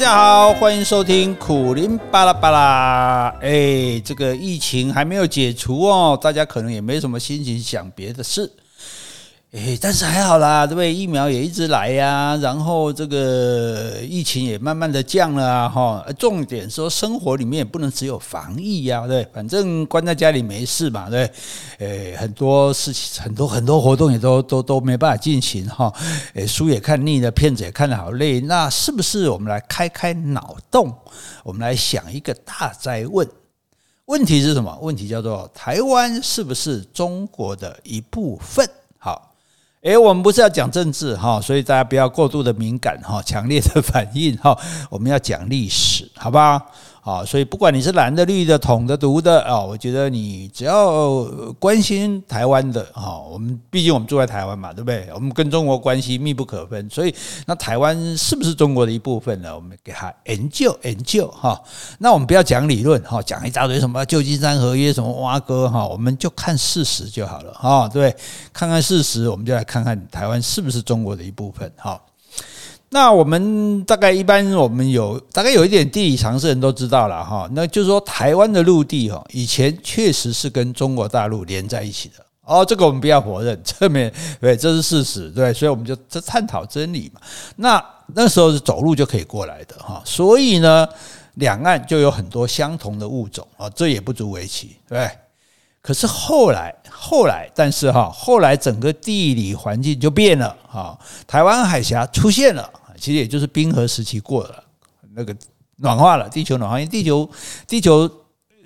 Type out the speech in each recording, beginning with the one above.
大家好，欢迎收听苦林巴拉巴拉。哎，这个疫情还没有解除哦，大家可能也没什么心情想别的事。哎，但是还好啦，对不对？疫苗也一直来呀，然后这个疫情也慢慢的降了啊，哈。重点说生活里面也不能只有防疫呀，对，反正关在家里没事嘛，对。哎，很多事情，很多很多活动也都都都没办法进行哈。哎，书也看腻了，片子也看得好累，那是不是我们来开开脑洞，我们来想一个大哉问？问题是什么？问题叫做台湾是不是中国的一部分？哎。我们不是要讲政治哈，所以大家不要过度的敏感哈，强烈的反应哈。我们要讲历史，好不好？啊，所以不管你是蓝的、绿的、统的、独的啊，我觉得你只要关心台湾的啊，我们毕竟我们住在台湾嘛，对不对？我们跟中国关系密不可分，所以那台湾是不是中国的一部分呢？我们给他研究研究哈。那我们不要讲理论哈，讲一大堆什么旧金山合约什么挖哥哈，我们就看事实就好了哈。对，看看事实，我们就来看看台湾是不是中国的一部分哈。那我们大概一般我们有大概有一点地理常识人都知道了哈，那就是说台湾的陆地哈，以前确实是跟中国大陆连在一起的哦，这个我们不要否认，这面对这是事实对，所以我们就这探讨真理嘛。那那时候是走路就可以过来的哈，所以呢，两岸就有很多相同的物种啊，这也不足为奇对。可是后来后来，但是哈，后来整个地理环境就变了哈，台湾海峡出现了。其实也就是冰河时期过了，那个暖化了，地球暖化，因为地球地球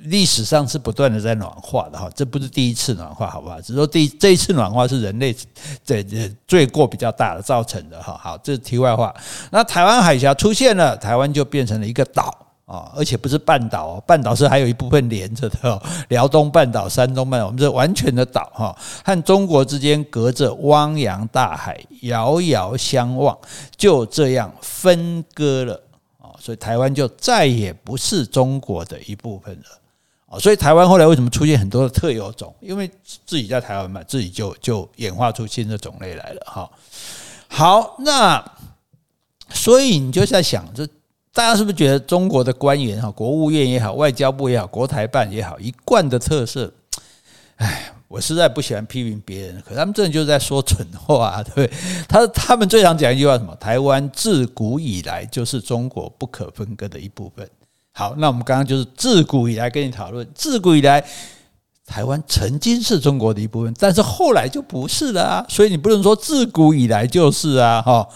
历史上是不断的在暖化的哈，这不是第一次暖化，好不好？只是说第这一次暖化是人类这这罪过比较大的造成的哈。好，这是题外话。那台湾海峡出现了，台湾就变成了一个岛啊，而且不是半岛，半岛是还有一部分连着的，辽东半岛、山东半岛，我们是完全的岛哈，和中国之间隔着汪洋大海，遥遥相望，就这样分割了啊，所以台湾就再也不是中国的一部分了啊，所以台湾后来为什么出现很多的特有种？因为自己在台湾嘛，自己就就演化出新的种类来了哈。好，那所以你就在想这。大家是不是觉得中国的官员哈，国务院也好，外交部也好，国台办也好，一贯的特色，哎，我实在不喜欢批评别人，可他们真的就是在说蠢话，对不对？他他们最常讲一句话什么？台湾自古以来就是中国不可分割的一部分。好，那我们刚刚就是自古以来跟你讨论，自古以来台湾曾经是中国的一部分，但是后来就不是了啊，所以你不能说自古以来就是啊，哈。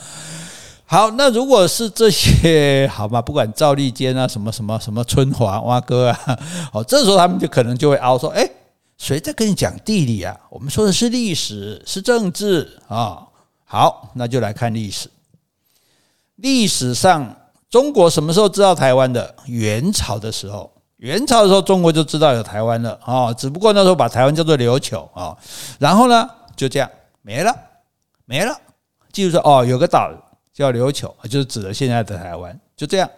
好，那如果是这些，好吧，不管赵立坚啊，什么什么什么春华蛙哥啊，好，这时候他们就可能就会凹说，诶，谁在跟你讲地理啊？我们说的是历史，是政治啊。好，那就来看历史。历史上，中国什么时候知道台湾的？元朝的时候，元朝的时候，中国就知道有台湾了啊。只不过那时候把台湾叫做琉球啊。然后呢，就这样没了，没了。记住说，哦，有个岛。叫琉球，就是指的现在的台湾，就这样。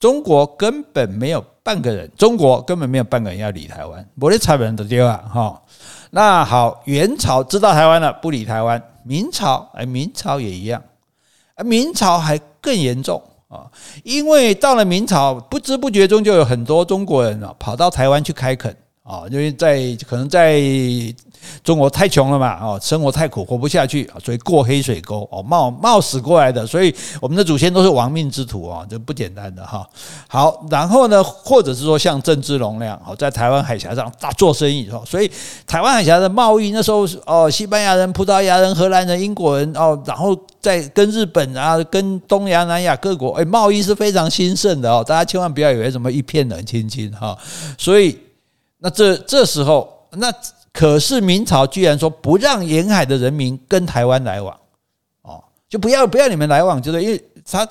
中国根本没有半个人，中国根本没有半个人要理台湾，不理台湾都丢了哈。那好，元朝知道台湾了，不理台湾。明朝，哎，明朝也一样，明朝还更严重啊，因为到了明朝，不知不觉中就有很多中国人啊跑到台湾去开垦啊，因为在可能在。中国太穷了嘛，哦，生活太苦，活不下去，所以过黑水沟哦，冒冒死过来的，所以我们的祖先都是亡命之徒啊，这不简单的哈。好，然后呢，或者是说像郑芝龙那样，哦，在台湾海峡上大做生意，哦所以台湾海峡的贸易那时候哦，西班牙人、葡萄牙人、荷兰人、英国人哦，然后在跟日本啊、跟东亚、南亚各国，哎，贸易是非常兴盛的哦，大家千万不要以为什么一片冷清清哈。所以那这这时候那。可是明朝居然说不让沿海的人民跟台湾来往，哦，就不要不要你们来往，就是因为他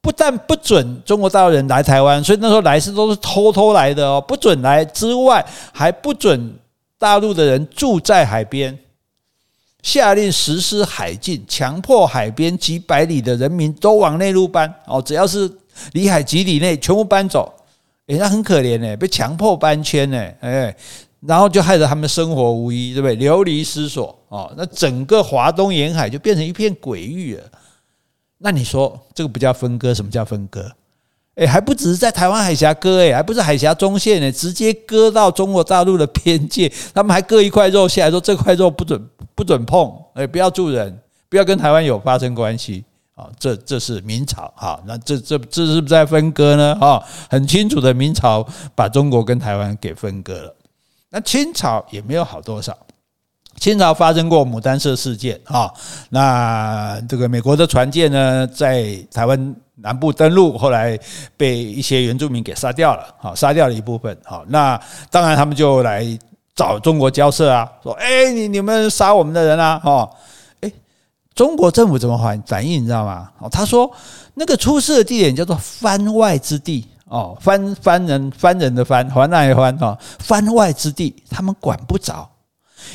不但不准中国大陆人来台湾，所以那时候来是都是偷偷来的哦，不准来之外，还不准大陆的人住在海边，下令实施海禁，强迫海边几百里的人民都往内陆搬哦，只要是离海几里内，全部搬走。诶，那很可怜诶，被强迫搬迁诶，诶。然后就害得他们生活无依，对不对？流离失所哦，那整个华东沿海就变成一片鬼域了。那你说这个不叫分割？什么叫分割？哎，还不只是在台湾海峡割，哎，还不是海峡中线呢，直接割到中国大陆的边界，他们还割一块肉下来说这块肉不准不准碰，哎，不要住人，不要跟台湾有发生关系。啊，这这是明朝哈，那这这这是不是在分割呢？啊，很清楚的，明朝把中国跟台湾给分割了。那清朝也没有好多少，清朝发生过牡丹社事件啊，那这个美国的船舰呢，在台湾南部登陆，后来被一些原住民给杀掉了，好，杀掉了一部分，好，那当然他们就来找中国交涉啊，说，哎，你你们杀我们的人啊，哈。中国政府怎么反反应？你知道吗？哦，他说那个出事的地点叫做番外之地哦，番番人番人的番，还那一番哦，番外之地他们管不着。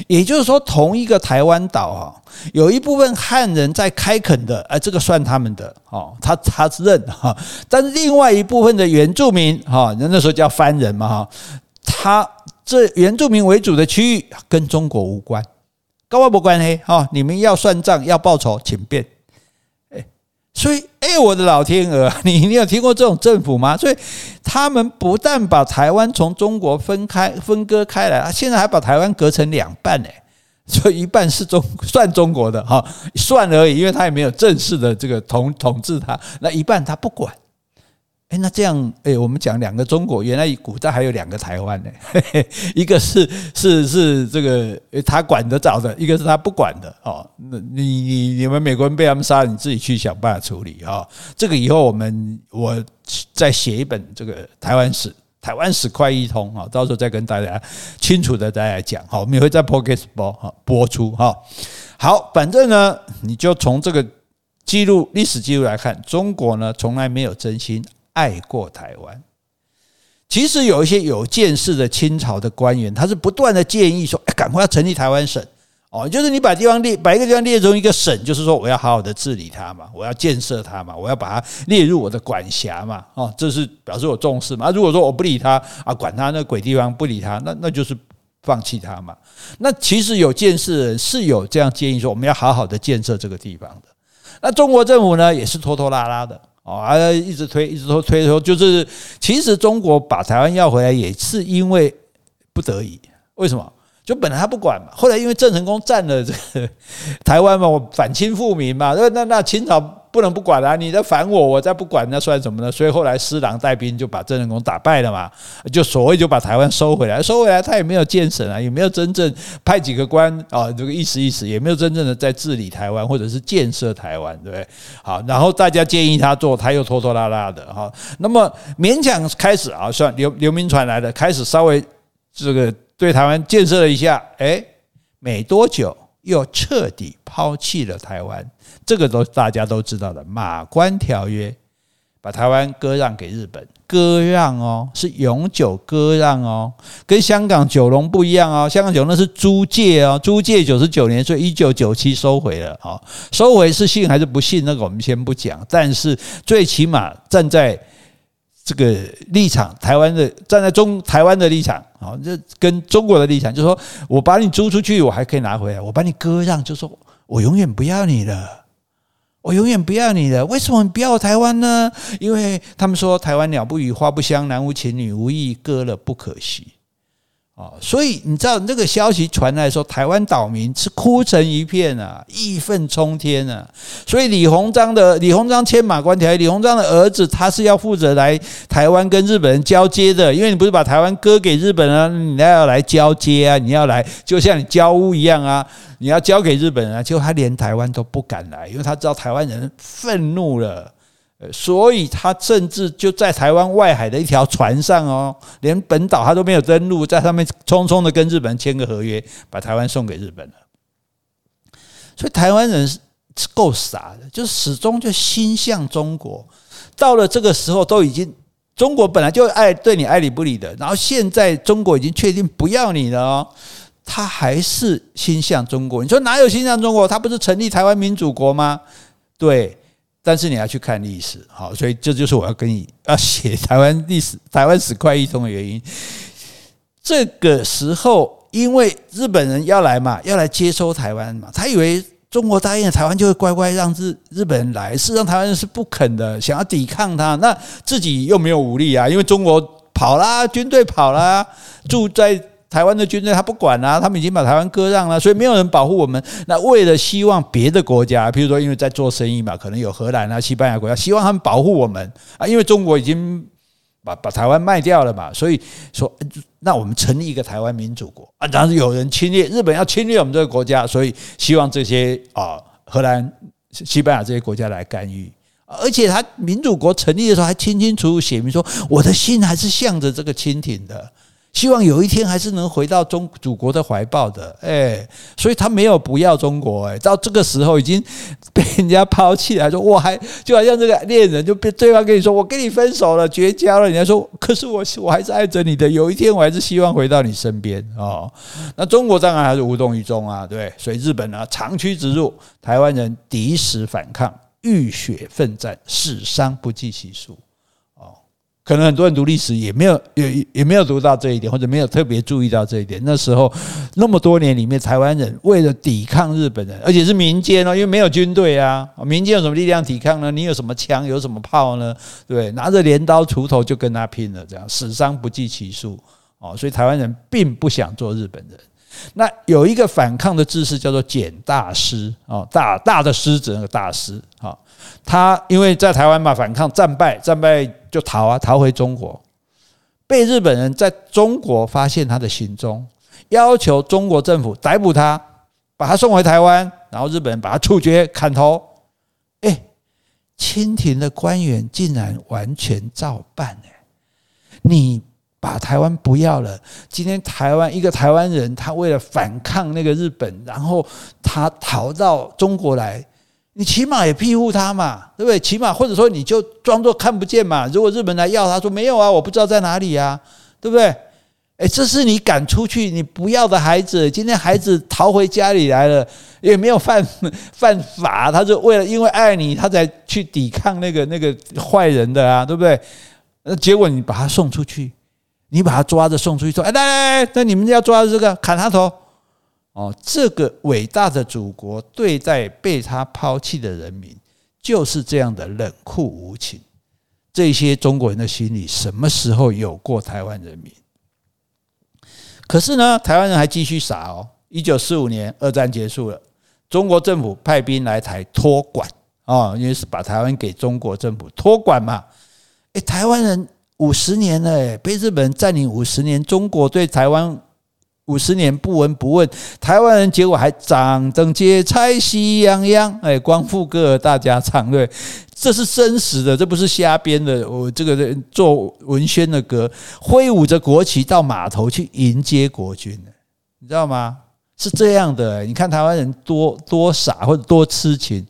也就是说，同一个台湾岛啊，有一部分汉人在开垦的，哎，这个算他们的哦，他他认哈。但是另外一部分的原住民哈，那时候叫番人嘛哈，他这原住民为主的区域跟中国无关。跟我没关系哈，你们要算账要报仇，请便。所以哎，我的老天鹅，你你有听过这种政府吗？所以他们不但把台湾从中国分开分割开来，现在还把台湾隔成两半呢，所以一半是中算中国的哈，算而已，因为他也没有正式的这个统统治他，那一半他不管。哎，那这样，哎，我们讲两个中国，原来古代还有两个台湾呢，一个是是是这个他管得着的，一个是他不管的哦。那你你你们美国人被他们杀，你自己去想办法处理啊。这个以后我们我再写一本这个台湾史，台湾史快易通啊，到时候再跟大家清楚的再来讲。好，我们也会在 Podcast 播哈播出哈。好，反正呢，你就从这个记录历史记录来看，中国呢从来没有真心。爱过台湾，其实有一些有见识的清朝的官员，他是不断的建议说：“哎，赶快要成立台湾省哦，就是你把地方列，把一个地方列成一个省，就是说我要好好的治理它嘛，我要建设它嘛，我要把它列入我的管辖嘛，哦，这是表示我重视嘛。如果说我不理他啊，管他那鬼地方不理他，那那就是放弃他嘛。那其实有见识的人是有这样建议说，我们要好好的建设这个地方的。那中国政府呢，也是拖拖拉拉的。哦，啊，一直推，一直都推说，就是其实中国把台湾要回来也是因为不得已。为什么？就本来他不管嘛，后来因为郑成功占了这个 台湾嘛，我反清复明嘛，那那那清朝。不能不管啊！你在烦我，我再不管，那算什么呢？所以后来施琅带兵就把郑成功打败了嘛，就所谓就把台湾收回来，收回来他也没有建省啊，也没有真正派几个官啊，这个意思意思，也没有真正的在治理台湾或者是建设台湾，对不对？好，然后大家建议他做，他又拖拖拉拉的哈，那么勉强开始啊，算刘刘铭传来的，开始稍微这个对台湾建设了一下，诶，没多久。又彻底抛弃了台湾，这个都大家都知道的。马关条约把台湾割让给日本，割让哦，是永久割让哦，跟香港九龙不一样哦。香港九龙那是租界哦，租界九十九年，所以一九九七收回了哦。收回是信还是不信？那个我们先不讲，但是最起码站在。这个立场，台湾的站在中台湾的立场，啊，这跟中国的立场，就是说我把你租出去，我还可以拿回来；我把你割让，就说我永远不要你了，我永远不要你了。为什么你不要台湾呢？因为他们说台湾鸟不语，花不香，男无情，女无意，割了不可惜。所以你知道那个消息传来说，台湾岛民是哭成一片啊，义愤冲天啊。所以李鸿章的李鸿章牵马关条约，李鸿章的儿子他是要负责来台湾跟日本人交接的，因为你不是把台湾割给日本人啊，你要来交接啊，你要来就像你交屋一样啊，你要交给日本人啊，结果他连台湾都不敢来，因为他知道台湾人愤怒了。所以他甚至就在台湾外海的一条船上哦，连本岛他都没有登陆，在上面匆匆的跟日本签个合约，把台湾送给日本了。所以台湾人是够傻的，就始终就心向中国。到了这个时候，都已经中国本来就爱对你爱理不理的，然后现在中国已经确定不要你了哦，他还是心向中国。你说哪有心向中国？他不是成立台湾民主国吗？对。但是你要去看历史，好，所以这就是我要跟你要写台湾历史、台湾史快易通的原因。这个时候，因为日本人要来嘛，要来接收台湾嘛，他以为中国答应了台湾就会乖乖让日日本人来，事实上台湾人是不肯的，想要抵抗他，那自己又没有武力啊，因为中国跑啦，军队跑啦，住在台湾的军队他不管啊，他们已经把台湾割让了，所以没有人保护我们。那为了希望别的国家，譬如说因为在做生意嘛，可能有荷兰啊、西班牙国家，希望他们保护我们啊，因为中国已经。把把台湾卖掉了嘛，所以说，那我们成立一个台湾民主国啊，然后有人侵略，日本要侵略我们这个国家，所以希望这些啊荷兰、西班牙这些国家来干预，而且他民主国成立的时候还清清楚楚写明说，我的心还是向着这个清廷的。希望有一天还是能回到中祖国的怀抱的，哎，所以他没有不要中国，哎，到这个时候已经被人家抛弃了，说我还就好像这个恋人，就被对方跟你说我跟你分手了，绝交了，人家说可是我我还是爱着你的，有一天我还是希望回到你身边哦。那中国当然还是无动于衷啊，对，所以日本呢长驱直入，台湾人抵死反抗，浴血奋战，死伤不计其数。可能很多人读历史也没有也也没有读到这一点，或者没有特别注意到这一点。那时候那么多年里面，台湾人为了抵抗日本人，而且是民间哦，因为没有军队啊，民间有什么力量抵抗呢？你有什么枪，有什么炮呢？对，拿着镰刀锄头就跟他拼了，这样死伤不计其数哦。所以台湾人并不想做日本人。那有一个反抗的姿势叫做简大师哦，大大的狮子那个大师啊，他因为在台湾嘛反抗战败，战败。就逃啊，逃回中国，被日本人在中国发现他的行踪，要求中国政府逮捕他，把他送回台湾，然后日本人把他处决砍头。哎，清廷的官员竟然完全照办哎！你把台湾不要了，今天台湾一个台湾人，他为了反抗那个日本，然后他逃到中国来。你起码也庇护他嘛，对不对？起码或者说你就装作看不见嘛。如果日本人来要他说没有啊，我不知道在哪里啊，对不对？诶，这是你赶出去你不要的孩子，今天孩子逃回家里来了，也没有犯 犯法，他就为了因为爱你，他才去抵抗那个那个坏人的啊，对不对？那结果你把他送出去，你把他抓着送出去说，哎，来来来，那你们要抓这个砍他头。哦，这个伟大的祖国对待被他抛弃的人民，就是这样的冷酷无情。这些中国人的心里，什么时候有过台湾人民？可是呢，台湾人还继续傻哦。一九四五年，二战结束了，中国政府派兵来台托管啊，因为是把台湾给中国政府托管嘛。诶，台湾人五十年了，被日本占领五十年，中国对台湾。五十年不闻不问，台湾人结果还掌灯结彩喜洋洋，哎，光复歌大家唱，对，这是真实的，这不是瞎编的。我这个人做文宣的歌，挥舞着国旗到码头去迎接国军，你知道吗？是这样的，你看台湾人多多傻或者多痴情，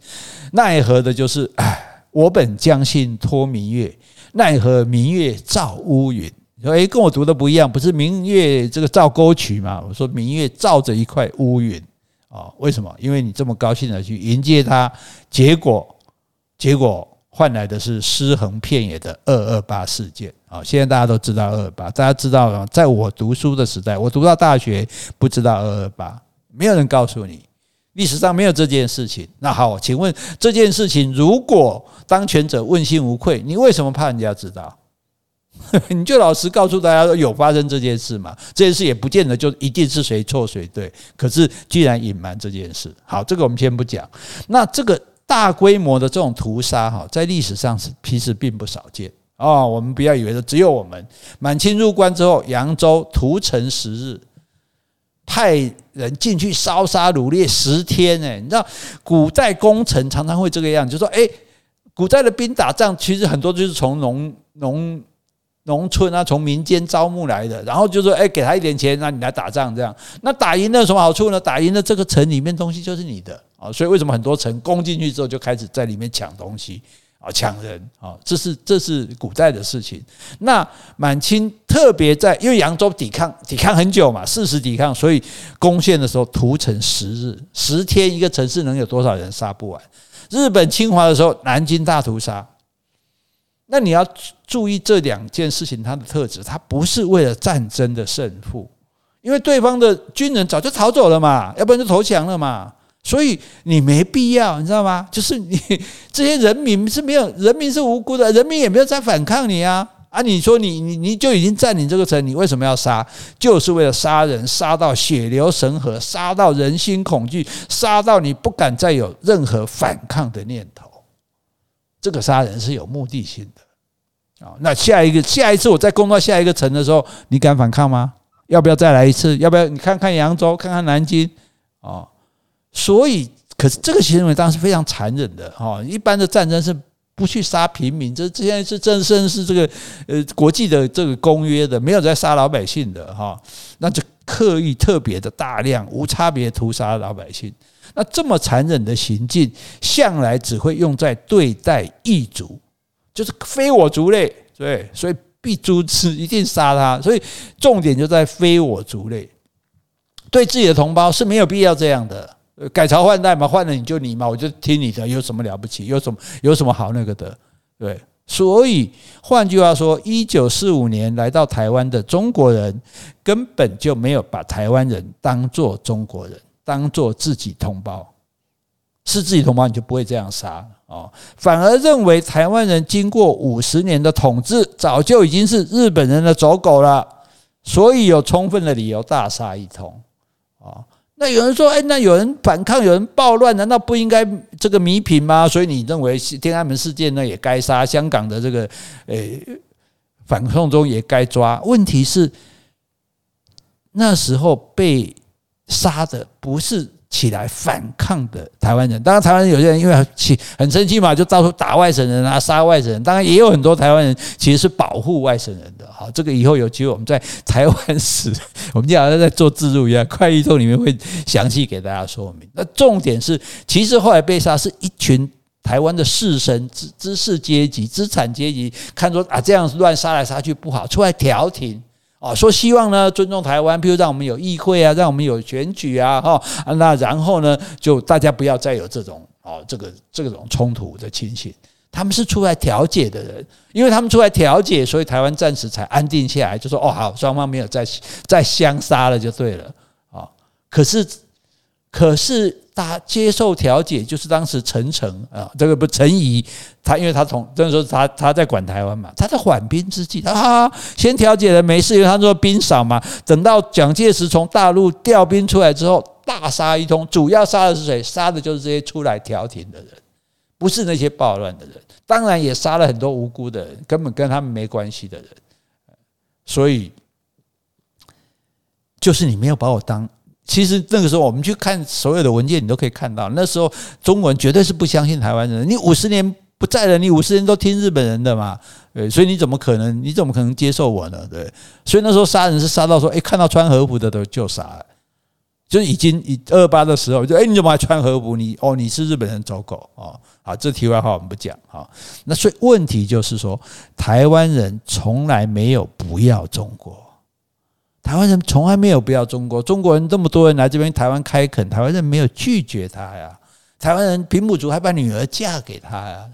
奈何的就是，哎，我本将心托明月，奈何明月照乌云。说诶，跟我读的不一样，不是明月这个照沟渠嘛？我说明月照着一块乌云啊，为什么？因为你这么高兴的去迎接它，结果结果换来的是尸横遍野的二二八事件啊！现在大家都知道二二八，大家知道，在我读书的时代，我读到大学不知道二二八，没有人告诉你，历史上没有这件事情。那好，请问这件事情，如果当权者问心无愧，你为什么怕人家知道？你就老实告诉大家说有发生这件事嘛？这件事也不见得就一定是谁错谁对。可是既然隐瞒这件事，好，这个我们先不讲。那这个大规模的这种屠杀哈，在历史上是其实并不少见哦。我们不要以为说只有我们。满清入关之后，扬州屠城十日，派人进去烧杀掳掠十天。诶，你知道古代攻城常常会这个样，就说诶，古代的兵打仗其实很多就是从农农。农村啊，从民间招募来的，然后就说，哎，给他一点钱，那你来打仗这样。那打赢了有什么好处呢？打赢了这个城里面东西就是你的啊，所以为什么很多城攻进去之后就开始在里面抢东西啊，抢人啊？这是这是古代的事情。那满清特别在，因为扬州抵抗抵抗很久嘛，誓死抵抗，所以攻陷的时候屠城十日，十天一个城市能有多少人杀不完？日本侵华的时候，南京大屠杀。那你要注意这两件事情，它的特质，它不是为了战争的胜负，因为对方的军人早就逃走了嘛，要不然就投降了嘛。所以你没必要，你知道吗？就是你这些人民是没有，人民是无辜的，人民也没有在反抗你啊啊！你说你你你就已经占领这个城，你为什么要杀？就是为了杀人，杀到血流成河，杀到人心恐惧，杀到你不敢再有任何反抗的念头。这个杀人是有目的性的啊！那下一个下一次我再攻到下一个城的时候，你敢反抗吗？要不要再来一次？要不要你看看扬州，看看南京啊？所以，可是这个行为当时非常残忍的哈。一般的战争是不去杀平民，这现在是正正是这个呃国际的这个公约的，没有在杀老百姓的哈。那就刻意特别的大量无差别屠杀老百姓。那这么残忍的行径，向来只会用在对待异族，就是非我族类，对，所以必诛之，一定杀他。所以重点就在非我族类，对自己的同胞是没有必要这样的。改朝换代嘛，换了你就你嘛，我就听你的，有什么了不起？有什么有什么好那个的？对，所以换句话说，一九四五年来到台湾的中国人根本就没有把台湾人当作中国人，当做自己同胞，是自己同胞你就不会这样杀哦，反而认为台湾人经过五十年的统治，早就已经是日本人的走狗了，所以有充分的理由大杀一通啊。那有人说，哎，那有人反抗，有人暴乱，难道不应该这个弥平吗？所以你认为天安门事件呢也该杀，香港的这个诶反抗中也该抓？问题是那时候被杀的不是。起来反抗的台湾人，当然台湾人有些人因为气很生气嘛，就到处打外省人啊，杀外省人。当然也有很多台湾人其实是保护外省人的。好，这个以后有机会我们在台湾史，我们就好像在做自助一样，快译通里面会详细给大家说明。那重点是，其实后来被杀是一群台湾的士绅、知知识阶级、资产阶级，看说啊这样乱杀来杀去不好，出来调停。啊，说希望呢尊重台湾，比如让我们有议会啊，让我们有选举啊，哈，那然后呢，就大家不要再有这种啊，这个这种冲突的情形。他们是出来调解的人，因为他们出来调解，所以台湾暂时才安定下来，就说哦好，双方没有再再相杀了就对了啊。可是，可是。他接受调解，就是当时陈诚啊，这个不陈仪，他因为他从那时候他他在管台湾嘛，他在缓兵之计，他哈先调解了没事，因为他说兵少嘛，等到蒋介石从大陆调兵出来之后，大杀一通，主要杀的是谁？杀的就是这些出来调停的人，不是那些暴乱的人，当然也杀了很多无辜的人，根本跟他们没关系的人，所以就是你没有把我当。其实那个时候，我们去看所有的文件，你都可以看到，那时候中国人绝对是不相信台湾人。你五十年不在了，你五十年都听日本人的嘛？对，所以你怎么可能？你怎么可能接受我呢？对，所以那时候杀人是杀到说，哎，看到穿和服的都就杀，就已经以二八的时候就，哎，你怎么还穿和服？你哦，你是日本人走狗哦。好，这题外话我们不讲哈。那所以问题就是说，台湾人从来没有不要中国。台湾人从来没有不要中国，中国人这么多人来这边台湾开垦，台湾人没有拒绝他呀。台湾人平埔族还把女儿嫁给他呀。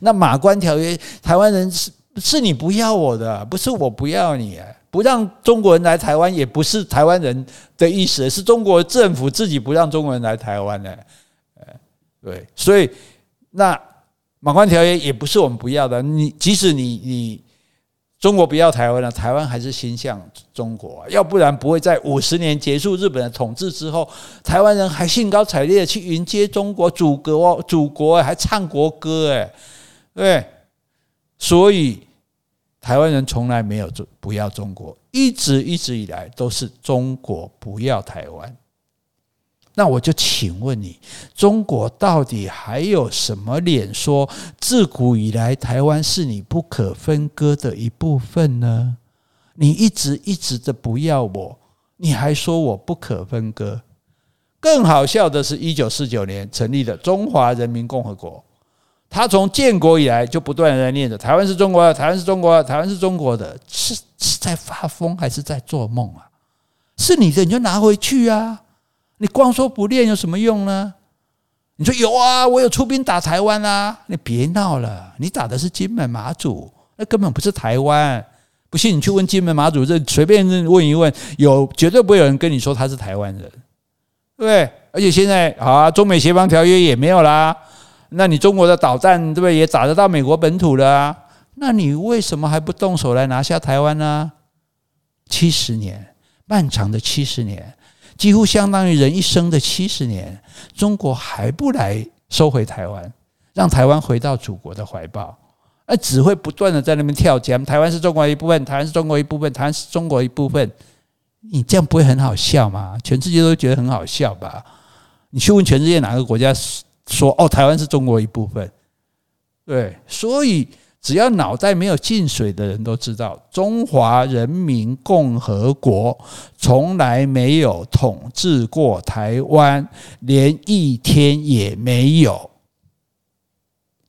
那马关条约，台湾人是是你不要我的，不是我不要你，不让中国人来台湾，也不是台湾人的意思，是中国政府自己不让中国人来台湾的。对，所以那马关条约也不是我们不要的，你即使你你。中国不要台湾了，台湾还是心向中国，要不然不会在五十年结束日本的统治之后，台湾人还兴高采烈的去迎接中国祖国，祖国还唱国歌哎，对，所以台湾人从来没有不要中国，一直一直以来都是中国不要台湾。那我就请问你，中国到底还有什么脸说自古以来台湾是你不可分割的一部分呢？你一直一直的不要我，你还说我不可分割。更好笑的是，一九四九年成立的中华人民共和国，他从建国以来就不断的在念着台湾是中国的，台湾是中国的，台湾是中国的，是是在发疯还是在做梦啊？是你的你就拿回去啊！你光说不练有什么用呢？你说有啊，我有出兵打台湾啊！你别闹了，你打的是金门马祖，那根本不是台湾。不信你去问金门马祖，这随便问一问，有绝对不会有人跟你说他是台湾人，对不对？而且现在啊，中美协防条约也没有啦。那你中国的导弹对不对？也打得到美国本土了啊？那你为什么还不动手来拿下台湾呢？七十年，漫长的七十年，几乎相当于人一生的七十年，中国还不来收回台湾，让台湾回到祖国的怀抱，而只会不断的在那边跳江。台湾是中国一部分，台湾是中国一部分，台湾是中国一部分。你这样不会很好笑吗？全世界都觉得很好笑吧？你去问全世界哪个国家说哦，台湾是中国一部分？对，所以只要脑袋没有进水的人都知道，中华人民共和国从来没有统治过台湾，连一天也没有。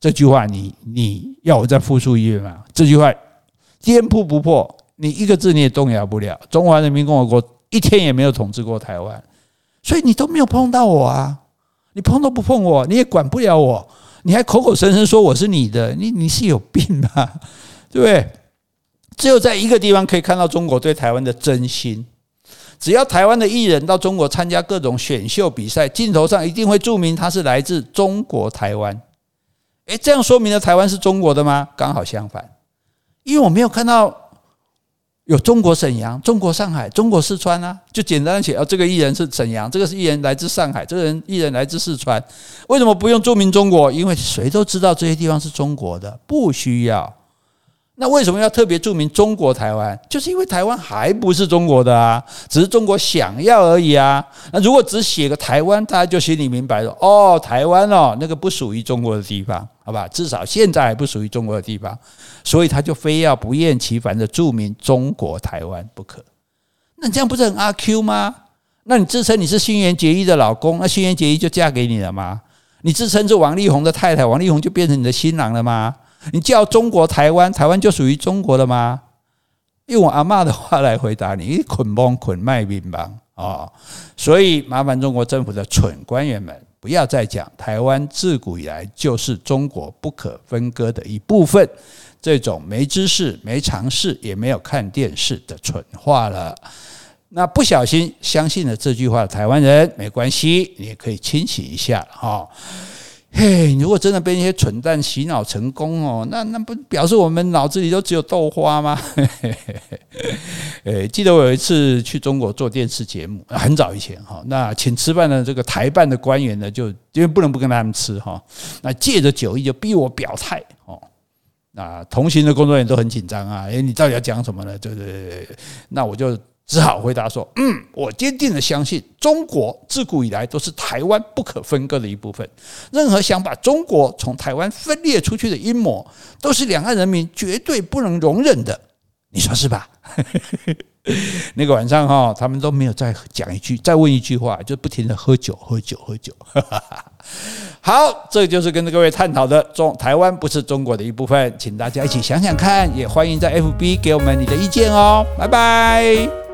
这句话你你要我再复述一遍吗？这句话颠扑不破。你一个字你也动摇不了，中华人民共和国一天也没有统治过台湾，所以你都没有碰到我啊，你碰都不碰我，你也管不了我，你还口口声声说我是你的，你你是有病吧？对不对？只有在一个地方可以看到中国对台湾的真心，只要台湾的艺人到中国参加各种选秀比赛，镜头上一定会注明他是来自中国台湾。诶，这样说明了台湾是中国的吗？刚好相反，因为我没有看到。有中国沈阳、中国上海、中国四川啊，就简单写哦，这个艺人是沈阳，这个是艺人来自上海，这个人艺人来自四川，为什么不用注明中国？因为谁都知道这些地方是中国的，不需要。那为什么要特别注明中国台湾？就是因为台湾还不是中国的啊，只是中国想要而已啊。那如果只写个台湾，大家就心里明白了哦，台湾哦，那个不属于中国的地方，好吧？至少现在还不属于中国的地方，所以他就非要不厌其烦的注明中国台湾不可。那你这样不是很阿 Q 吗？那你自称你是新垣结衣的老公，那新垣结衣就嫁给你了吗？你自称是王力宏的太太，王力宏就变成你的新郎了吗？你叫中国台湾，台湾就属于中国的吗？用我阿嬷的话来回答你：捆绑捆卖兵吧啊！所以麻烦中国政府的蠢官员们，不要再讲台湾自古以来就是中国不可分割的一部分，这种没知识、没常识、也没有看电视的蠢话了。那不小心相信了这句话的台湾人，没关系，你也可以清醒一下哈。嘿，如果真的被那些蠢蛋洗脑成功哦，那那不表示我们脑子里都只有豆花吗？嘿嘿嘿，记得我有一次去中国做电视节目，很早以前哈，那请吃饭的这个台办的官员呢，就因为不能不跟他们吃哈，那借着酒意就逼我表态哦，那同行的工作人员都很紧张啊，诶，你到底要讲什么呢？对对对，那我就。只好回答说：“嗯，我坚定的相信，中国自古以来都是台湾不可分割的一部分。任何想把中国从台湾分裂出去的阴谋，都是两岸人民绝对不能容忍的。你说是吧？” 那个晚上哈，他们都没有再讲一句，再问一句话，就不停的喝酒，喝酒，喝酒。好，这就是跟各位探讨的中台湾不是中国的一部分，请大家一起想想看，也欢迎在 FB 给我们你的意见哦。拜拜。